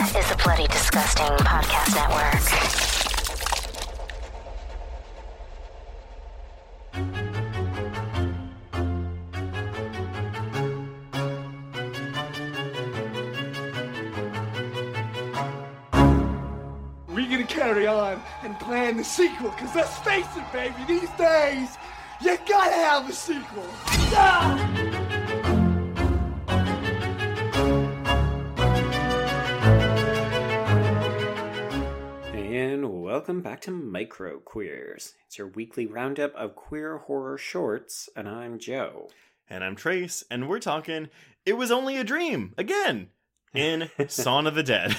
is a Bloody Disgusting Podcast Network. We're gonna carry on and plan the sequel, cause let's face it, baby, these days, you gotta have a sequel. Ah! Welcome back to Micro Queers. It's your weekly roundup of queer horror shorts, and I'm Joe. And I'm Trace, and we're talking It Was Only a Dream, again, in Sauna the Dead.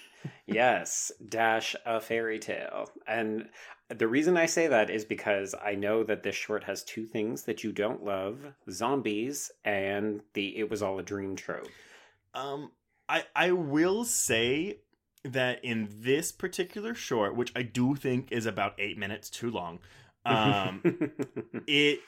yes, dash a fairy tale. And the reason I say that is because I know that this short has two things that you don't love zombies and the It Was All a Dream trope. um, I, I will say that in this particular short, which I do think is about eight minutes too long, um, it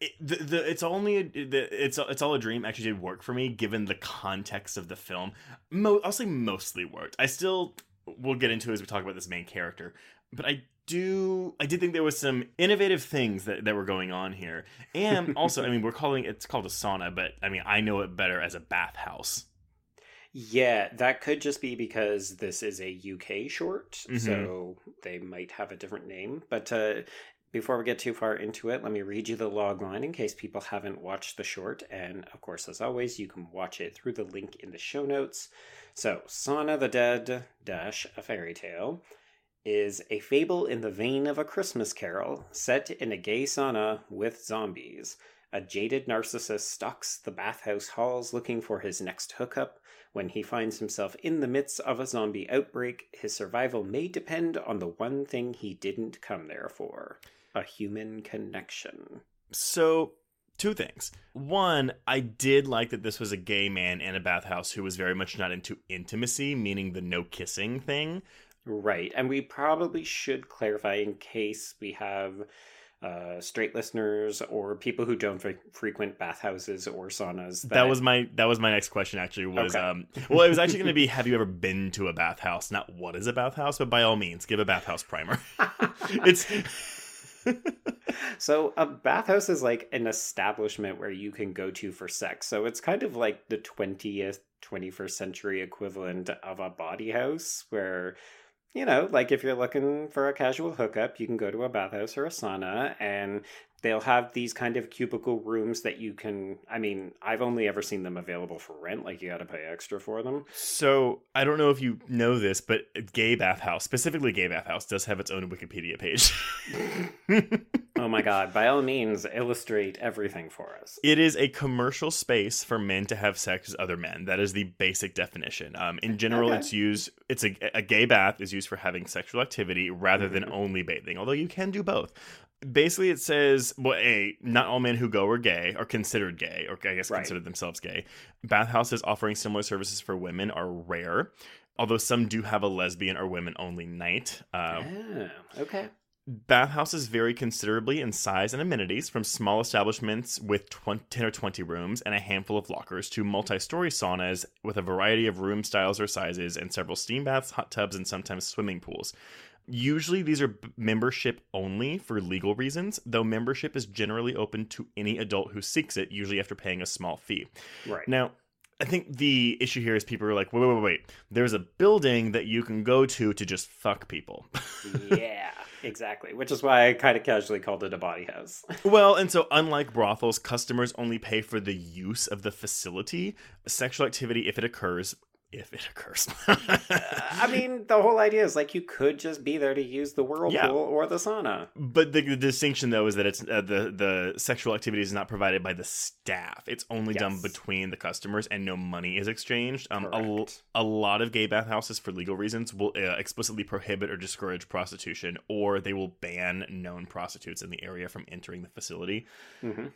it, the, the it's only a, the, it's it's all a dream actually did work for me given the context of the film. Mo- I'll say mostly worked. I still we'll get into it as we talk about this main character, but I do I did think there was some innovative things that, that were going on here, and also I mean we're calling it's called a sauna, but I mean I know it better as a bathhouse. Yeah, that could just be because this is a UK short, Mhm. so they might have a different name. But uh, before we get too far into it, let me read you the log line in case people haven't watched the short. And of course, as always, you can watch it through the link in the show notes. So, Sauna the Dead dash a fairy tale is a fable in the vein of a Christmas carol set in a gay sauna with zombies. A jaded narcissist stalks the bathhouse halls looking for his next hookup. When he finds himself in the midst of a zombie outbreak, his survival may depend on the one thing he didn't come there for a human connection. So, two things. One, I did like that this was a gay man in a bathhouse who was very much not into intimacy, meaning the no kissing thing. Right. And we probably should clarify in case we have uh, straight listeners or people who don't fre- frequent bathhouses or saunas. That, was my that was my next question actually was Okay. um well it was actually going to be have you ever been to a bathhouse not what is a bathhouse but by all means give a bathhouse primer it's So a bathhouse is like an establishment where you can go to for sex. So it's kind of like the 20th, 21st century equivalent of a bawdy house where you know, like if you're looking for a casual hookup, you can go to a bathhouse or a sauna and they'll have these kind of cubicle rooms that you can I mean, I've only ever seen them available for rent, like you got to pay extra for them. so I don't know if you know this but gay bathhouse specifically gay bathhouse does have its own Wikipedia page Oh my god, by all means illustrate everything for us. It is a commercial space for men to have sex with other men. That is the basic definition. Um, in general, Okay. it's used. It's a, a gay bath is used for having sexual activity rather than Mhm. only bathing. Although you can do both. Basically, it says, well, a not all men who go are gay are considered gay, or I guess Right. consider themselves gay. Bathhouses offering similar services for women are rare. Although some do have a lesbian or women only night. Uh, Ah, okay. Bathhouses vary considerably in size and amenities, from small establishments with 20, 10 or 20 rooms and a handful of lockers to multi story saunas with a variety of room styles or sizes and several steam baths, hot tubs, and sometimes swimming pools. Usually, these are membership only for legal reasons, though membership is generally open to any adult who seeks it, usually after paying a small fee. Right. Now, I think the issue here is people are like, wait, wait, wait, wait. There's a building that you can go to to just fuck people. yeah, exactly. Which is why I kind of casually called it a bawdy house. Well, and so unlike brothels, customers only pay for the use of the facility. Sexual activity, if it occurs, if it occurs. I mean, the whole idea is like you could just be there to use the whirlpool Yeah. or the sauna. but the, the distinction, though, is that it's uh, the the sexual activity is not provided by the staff. It's only done between the customers, and no money is exchanged. Um, a, a lot of gay bathhouses, for legal reasons, will uh, explicitly prohibit or discourage prostitution, or they will ban known prostitutes in the area from entering the facility. hmm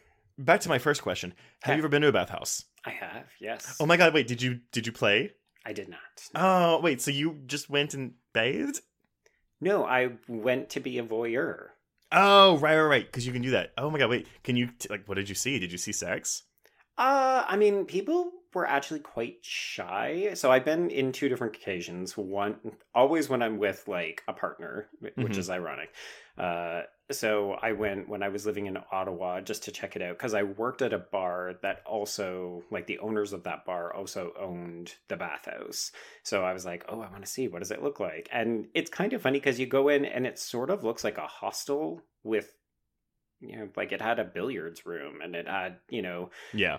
Back to my first question: Have Okay. you ever been to a bathhouse? I have, yes. Oh my god! Wait, did you did you play? I did not. Oh, wait, so you just went and bathed? No, I went to be a voyeur. Oh, right, right, right, because you can do that. Oh my god, wait, can you, t- like, what did you see? Did you see sex? Uh, I mean, people were actually quite shy. So I've been in two different occasions. One, always when I'm with like a partner, which Mhm. is ironic. Uh, so I went when I was living in Ottawa just to check it out because I worked at a bar that also, like, the owners of that bar also owned the bathhouse. So I was like, oh, I want to see what does it look like, and it's kind of funny because you go in and it sort of looks like a hostel with. You know, like it had a billiards room and it had, you know, Yeah.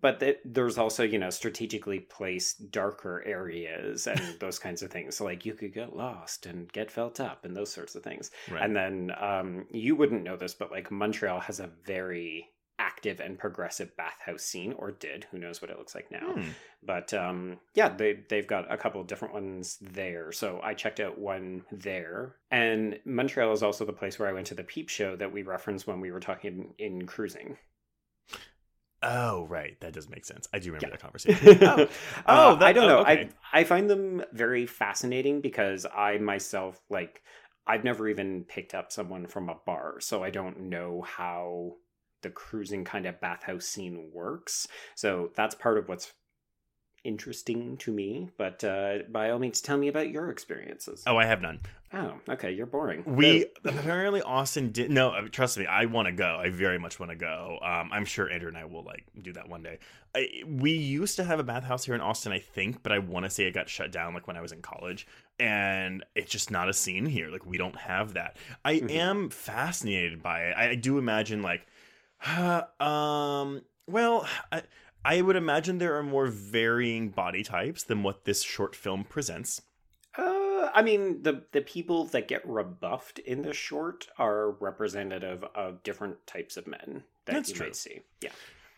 But th- there's also you know strategically placed darker areas and those kinds of things so like you could get lost and get felt up and those sorts of things Right. and then um, you wouldn't know this but like montreal has a very active and progressive bathhouse scene or did who knows what it looks like now Hmm. but um, yeah, they they've got a couple of different ones there. So I checked out one there, and Montreal is also the place where I went to the Peep Show that we referenced when we were talking in cruising. Oh, right. That does make sense. I do remember Yeah. that conversation. oh, oh, oh, that- I don't know. oh, okay. I I find them very fascinating because I myself like I've never even picked up someone from a bar, so I don't know how the cruising kind of bathhouse scene works. So that's part of what's interesting to me. But uh, by all means, tell me about your experiences. Oh, I have none. Oh, okay, you're boring. We apparently Austin did no. uh, Trust me, I want to go. I very much want to go. Um, I'm sure Andrew and I will like do that one day. I, we used to have a bathhouse here in Austin, I think, but I want to say it got shut down like when I was in college, and it's just not a scene here. Like we don't have that. I Mhm. am fascinated by it. I, I do imagine like, uh, um, well, I, I would imagine there are more varying body types than what this short film presents. Uh, I mean, the the people that get rebuffed in the short are representative of different types of men that That's you true. might see. Yeah.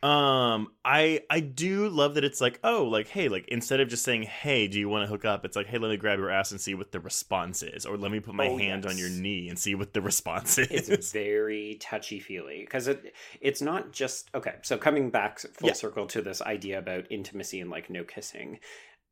Um, I I do love that it's like, oh, like hey, like instead of just saying, hey, do you want to hook up? It's like, hey, let me grab your ass and see what the response is, or let me put my Oh, hand on your knee and see what the response is. It's very touchy feely because it it's not just okay. So coming back full Yeah. circle to this idea about intimacy and like no kissing,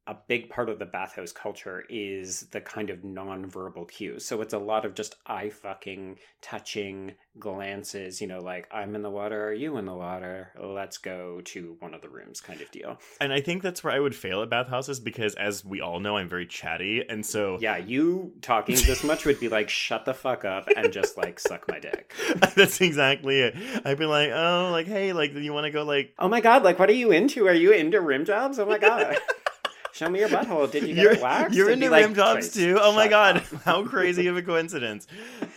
a big part of the bathhouse culture is the kind of non-verbal cues. So it's a lot of just eye fucking, touching, glances. You know, like I'm in the water, are you in the water? Let's go to one of the rooms, kind of deal. and I think that's where I would fail at bathhouses because, as we all know, I'm very chatty, and so Yeah, you talking this much would be like shut the fuck up and just like suck my dick. that's exactly it. I'd be like, oh, like hey, like you want to go like. Oh my god, like what are you into? Are you into rim jobs? Oh my god. Show me your butthole. Did you get You're, it waxed? you're into like, rim jobs "Trace, too. Oh my god, up." how crazy of a coincidence!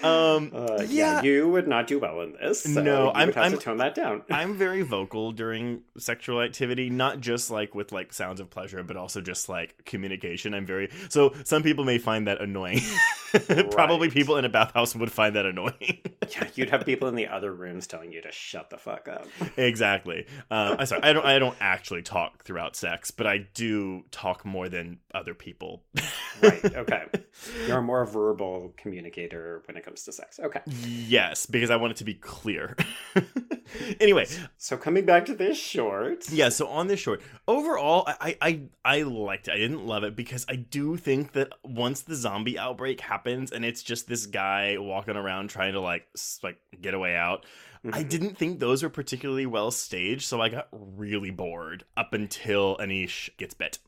Um, Uh, yeah. yeah, you would not do well in this. So No, I'm- have I'm- to tone that down. I'm very vocal during sexual activity, not just like with like sounds of pleasure, but also just like communication. I'm very so some people may find that annoying. Probably people in a bathhouse would find that annoying. yeah, you'd have people in the other rooms telling you to shut the fuck up. exactly. Um, I'm sorry. I don't. I don't actually talk throughout sex, but I do talk more than other people. right. Okay. You're a more verbal communicator when it comes to sex. Okay. yes, because I want it to be clear. anyway, So coming back to this short. Yeah, so on this short, overall, I, I I I liked it. I didn't love it because I do think that once the zombie outbreak happens and it's just this guy walking around trying to like like get away out, I Mhm. didn't think those were particularly well staged. So I got really bored up until Anish gets bit.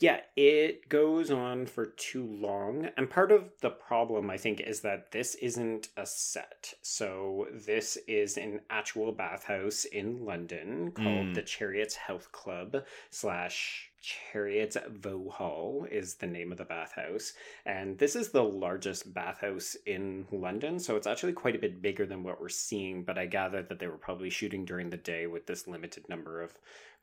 Yeah, it goes on for too long. And part of the problem, I think, is that this isn't a set. So, this is an actual bathhouse in London called Mm. the Chariots Health Club slash Chariots Vauxhall is the name of the bathhouse. And this is the largest bathhouse in London. So, it's actually quite a bit bigger than what we're seeing. But I gather that they were probably shooting during the day with this limited number of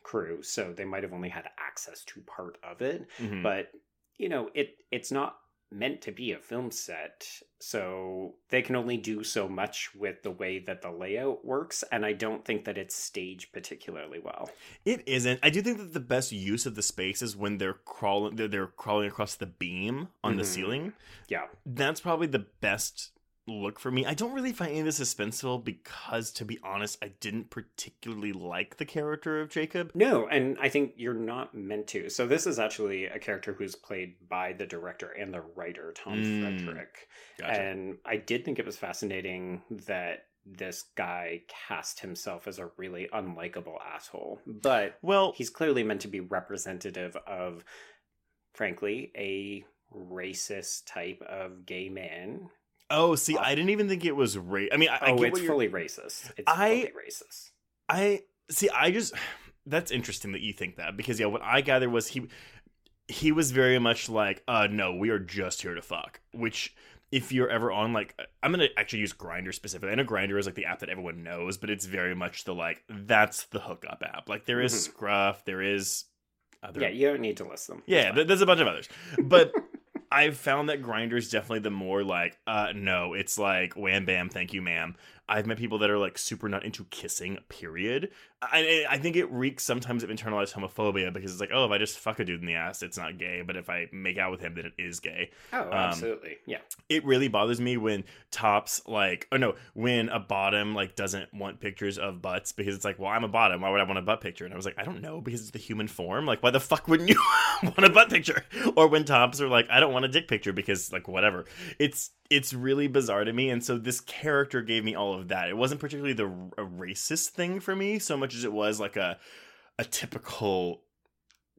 crew so they might have only had access to part of it Mhm. but you know it it's not meant to be a film set so they can only do so much with the way that the layout works and i don't think that it's staged particularly well It isn't. I do think that the best use of the space is when they're crawling. They're, they're crawling across the beam on the Mhm. ceiling. yeah that's probably the best look for me. I don't really find any of this suspenseful because, to be honest, I didn't particularly like the character of Jacob. no and i think you're not meant to so this is actually a character who's played by the director and the writer tom Mm, Frederic Gotcha. And I did think it was fascinating that this guy cast himself as a really unlikable asshole. But Well, he's clearly meant to be representative of, frankly, a racist type of gay man. Oh, see, I didn't even think it was race. I mean, I, I oh, get it's what you're- fully racist. It's I- fully racist. I see. I just that's interesting that you think that because yeah, what I gather was he he was very much like, uh, no, we are just here to fuck. Which if you're ever on like, I'm gonna actually use Grindr specifically. I know Grindr is like the app that everyone knows, but it's very much the like that's the hookup app. Like there is Mhm. Scruff, there is other Yeah, you don't need to list them. Yeah, th- there's a bunch of others, but. I've found that Grindr is definitely the more like, uh, no, it's like wham bam, thank you, ma'am. I've met people that are like super not into kissing, period. I I think it reeks sometimes of internalized homophobia because it's like, oh, if I just fuck a dude in the ass, it's not gay, but if I make out with him, then it is gay. oh, um, absolutely. Yeah. It really bothers me when tops like, oh no, when a bottom like doesn't want pictures of butts because it's like, well, I'm a bottom, why would I want a butt picture? And I was like, I don't know because it's the human form. Like, why the fuck wouldn't you want a butt picture? Or when tops are like, I don't want a dick picture because like whatever. It's it's really bizarre to me and so this character gave me all of that it wasn't particularly the racist thing for me so much as it was like a a typical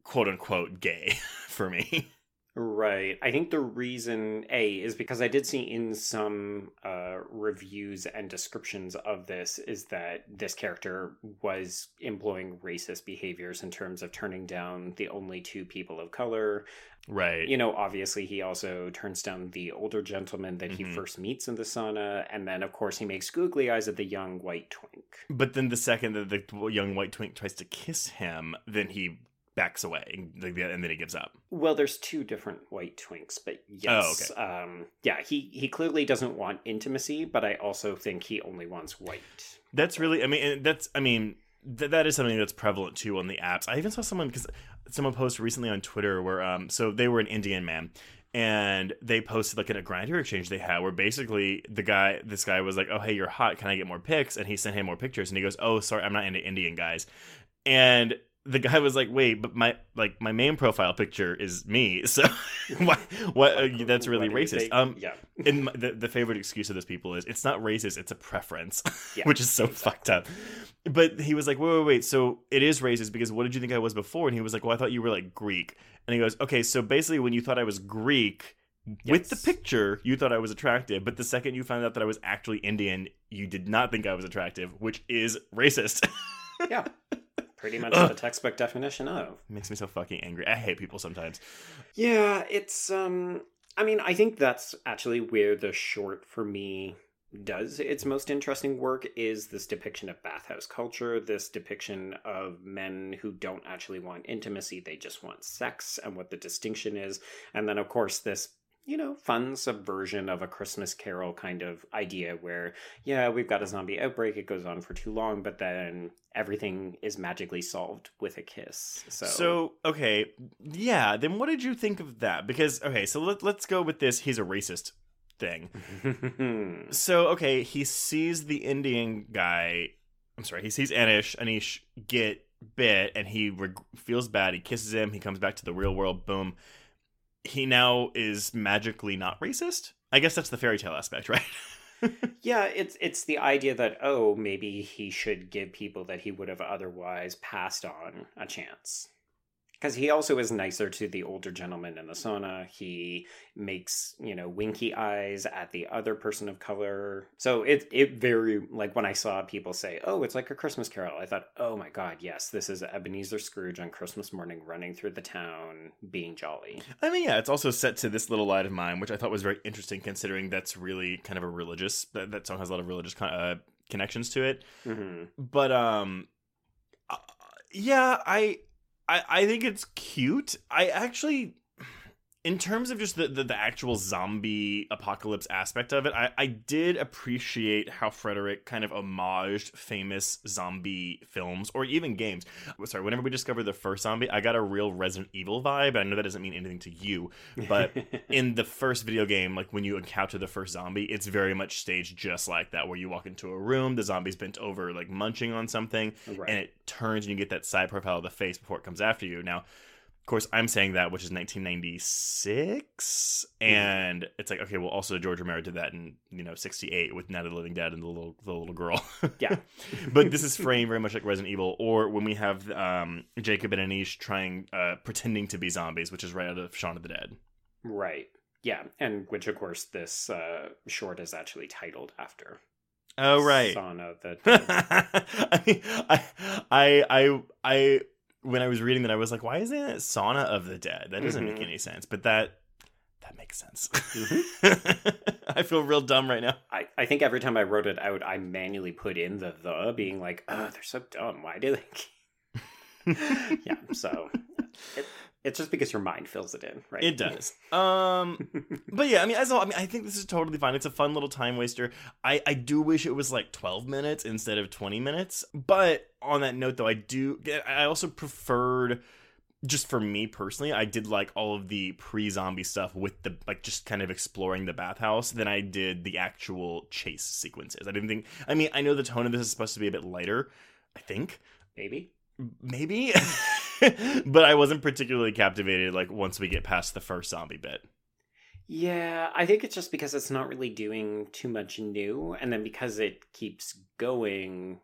quote unquote gay for me Right. I think the reason A is because I did see in some uh, reviews and descriptions of this is that this character was employing racist behaviors in terms of turning down the only two people of color. Right You know, obviously, he also turns down the older gentleman that he Mhm. first meets in the sauna. And then, of course, he makes googly eyes at the young white twink. but then the second that the young white twink tries to kiss him then he backs away and then he gives up Well, there's two different white twinks, but yes, um, yeah, he he clearly doesn't want intimacy, but I also think he only wants white. That's really, I mean, that's, I mean, th- that is something that's prevalent too on the apps. I even saw someone because someone posted recently on Twitter where, um, so they were an Indian man and they posted like in a Grindr exchange they had where basically the guy, this guy was like, oh, hey, you're hot. Can I get more pics? And he sent him more pictures and he goes, oh, sorry, I'm not into Indian guys. And the guy was like, "Wait, but my like my main profile picture is me, so what? What? Uh, that's really What racist." Um, yeah, and my- the, the favorite excuse of those people is it's not racist it's a preference Yeah, which is so fucked up. But he was like wait wait wait so it is racist because what did you think i was before? And he was like well i thought you were like greek. And he goes okay so basically when you thought i was greek with the picture you thought i was attractive but the second you found out that i was actually indian you did not think i was attractive which is racist. Yeah, pretty much Ugh. the textbook definition of. makes me so fucking angry i hate people sometimes Yeah, it's um I mean, I think that's actually where the short for me does its most interesting work is this depiction of bathhouse culture, this depiction of men who don't actually want intimacy, they just want sex and what the distinction is. And then of course this you know, fun subversion of a Christmas Carol kind of idea where, yeah, we've got a zombie outbreak, it goes on for too long, but then everything is magically solved with a kiss. So, So okay, yeah. Then what did you think of that? Because okay, so let, let's go with this. He's a racist thing. So okay, he sees the Indian guy. I'm sorry, he sees Anish. Anish get bit, and he reg- feels bad. He kisses him. He comes back to the real world. Boom. He now is magically not racist. I guess that's the fairy tale aspect, right? Yeah, it's it's the idea that oh, maybe he should give people that he would have otherwise passed on a chance. Because he also is nicer to the older gentleman in the sauna. He makes, you know, winky eyes at the other person of color. So it it very like when I saw people say, "Oh, it's like a Christmas Carol," I thought, "Oh my God, yes, this is Ebenezer Scrooge on Christmas morning, running through the town, being jolly." I mean, yeah, it's also set to this little light of mine, which I thought was very interesting, considering that's really kind of a religious. That, that song has a lot of religious con- uh, connections to it. hmm but um uh, yeah I, I i think it's cute. I actually in terms of just the, the, the actual zombie apocalypse aspect of it I, I did appreciate how Frederic kind of homaged famous zombie films or even games sorry whenever we discovered the first zombie i got a real resident evil vibe i know that doesn't mean anything to you but in the first video game, like when you encounter the first zombie, it's very much staged just like that, where you walk into a room, the zombie's bent over, like munching on something, right. and it turns and you get that side profile of the face before it comes after you. Now, Of course, I'm saying that, which is 1996, and it's like okay, well, also George Romero did that in you know 68 with Night of the Living Dead and the little the little girl. Yeah. but this is framed very much like Resident Evil, or when we have um, Jacob and Anish trying uh, pretending to be zombies, which is right out of Shaun of the Dead. Right. Yeah, and which of course this uh, short is actually titled after. Oh right. Shaun of the I, I, I, I, I, when I was reading that, I was like, why isn't it Sauna of the Dead? That doesn't make Mhm. any sense. But that, that makes sense. Mm-hmm. I feel real dumb right now. I, I think every time I wrote it out, I manually put in the the, being like, oh, they're so dumb. Why do they? yeah, so it, it's just because your mind fills it in, right? It does. Um, but yeah, I mean, as all, I mean, I think this is totally fine. It's a fun little time waster. I, I do wish it was like 12 minutes instead of 20 minutes. But on that note, though, I do, I also preferred, just for me personally, I did like all of the pre zombie stuff with the, like, just kind of exploring the bathhouse than I did the actual chase sequences. I didn't think, I mean, I know the tone of this is supposed to be a bit lighter, I think Maybe. maybe but i wasn't particularly captivated like once we get past the first zombie bit Yeah, I think it's just because it's not really doing too much new, and then because it keeps going,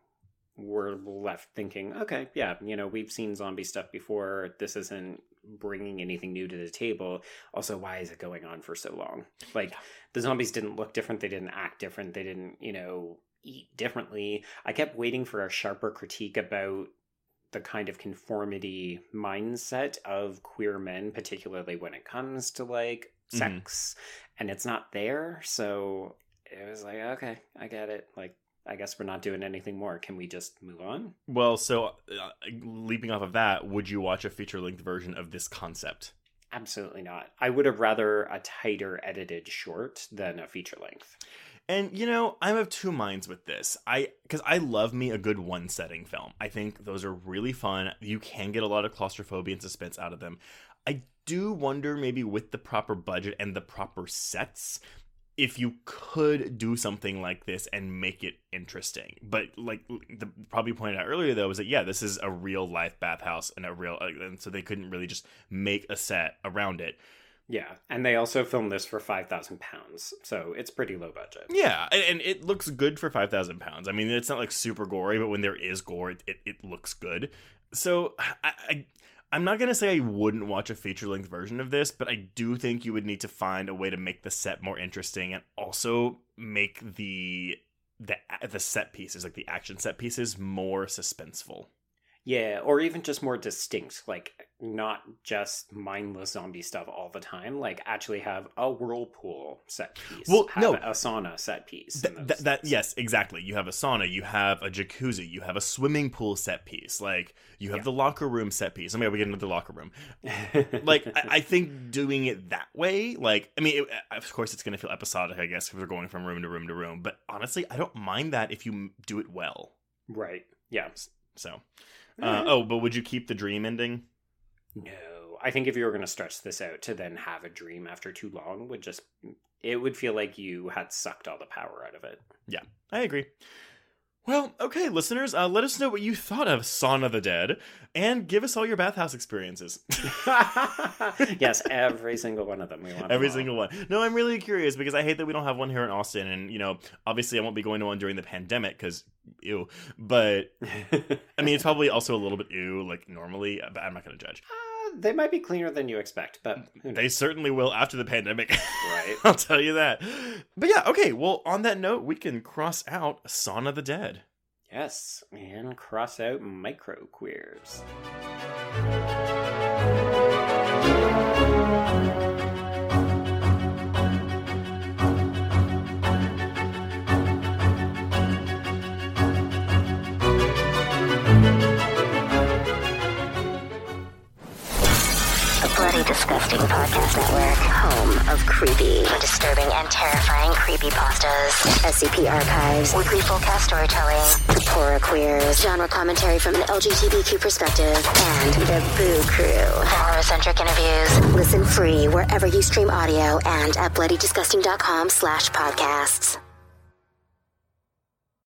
we're left thinking, okay, yeah, you know, we've seen zombie stuff before. This isn't bringing anything new to the table. Also, why is it going on for so long? Like, the zombies didn't look different, they didn't act different, they didn't, you know, eat differently. I kept waiting for a sharper critique about the kind of conformity mindset of queer men, particularly when it comes to like Mhm. sex, and it's not there. So it was like, okay, I get it. Like, I guess we're not doing anything more. Can we just move on? well so uh, leaping off of that would you watch a feature length version of this concept Absolutely not. I would have rather a tighter edited short than a feature length. And you know i'm of two minds with this. I because i love me a good one setting film. I think those are really fun. You can get a lot of claustrophobia and suspense out of them. I do wonder maybe with the proper budget and the proper sets if you could do something like this and make it interesting. But like the probably pointed out earlier though was that yeah this is a real life bathhouse and a real uh, and so they couldn't really just make a set around it Yeah, and they also filmed this for five thousand pounds, so it's pretty low budget. Yeah, and, it looks good for five thousand pounds. I mean, it's not like super gory, but when there is gore, it, it, it looks good. So I, I I'm not gonna say I wouldn't watch a feature length version of this, but I do think you would need to find a way to make the set more interesting and also make the the the set pieces, like the action set pieces, more suspenseful. Yeah, or even just more distinct, like not just mindless zombie stuff all the time. Like actually have a whirlpool set piece. Well, have no. a sauna set piece. Th- those that, yes, exactly. You have a sauna, you have a jacuzzi, you have a swimming pool set piece, like you have Yeah. the locker room set piece. I mean, we get into the locker room. like I, I think doing it that way like i mean it, of course it's going to feel episodic i guess if we're going from room to room to room but honestly i don't mind that if you m- do it well right. Yeah. so uh, oh but would you keep the dream ending No, I think if you were going to stretch this out to then have a dream after too long would just it would feel like you had sucked all the power out of it. Yeah, I agree well okay listeners uh, let us know what you thought of Sauna of the dead and give us all your bathhouse experiences yes, every single one of them. We want Every single one. No, I'm really curious because I hate that we don't have one here in Austin, and you know, obviously, I won't be going to one during the pandemic because ew. But I mean, it's probably also a little bit ew, like normally. But I'm not going to judge. They might be cleaner than you expect, but? They certainly will after the pandemic. Right. I'll tell you that. But yeah, okay. Well, on that note, we can cross out Sauna the Dead. Yes, and cross out micro queers. SCP archives. Weekly full cast storytelling. Horror Queers. Genre commentary from an LGBTQ perspective. And the Boo Crew. Horror-centric interviews. Listen free wherever you stream audio and at bloodydisgusting.com slash podcasts.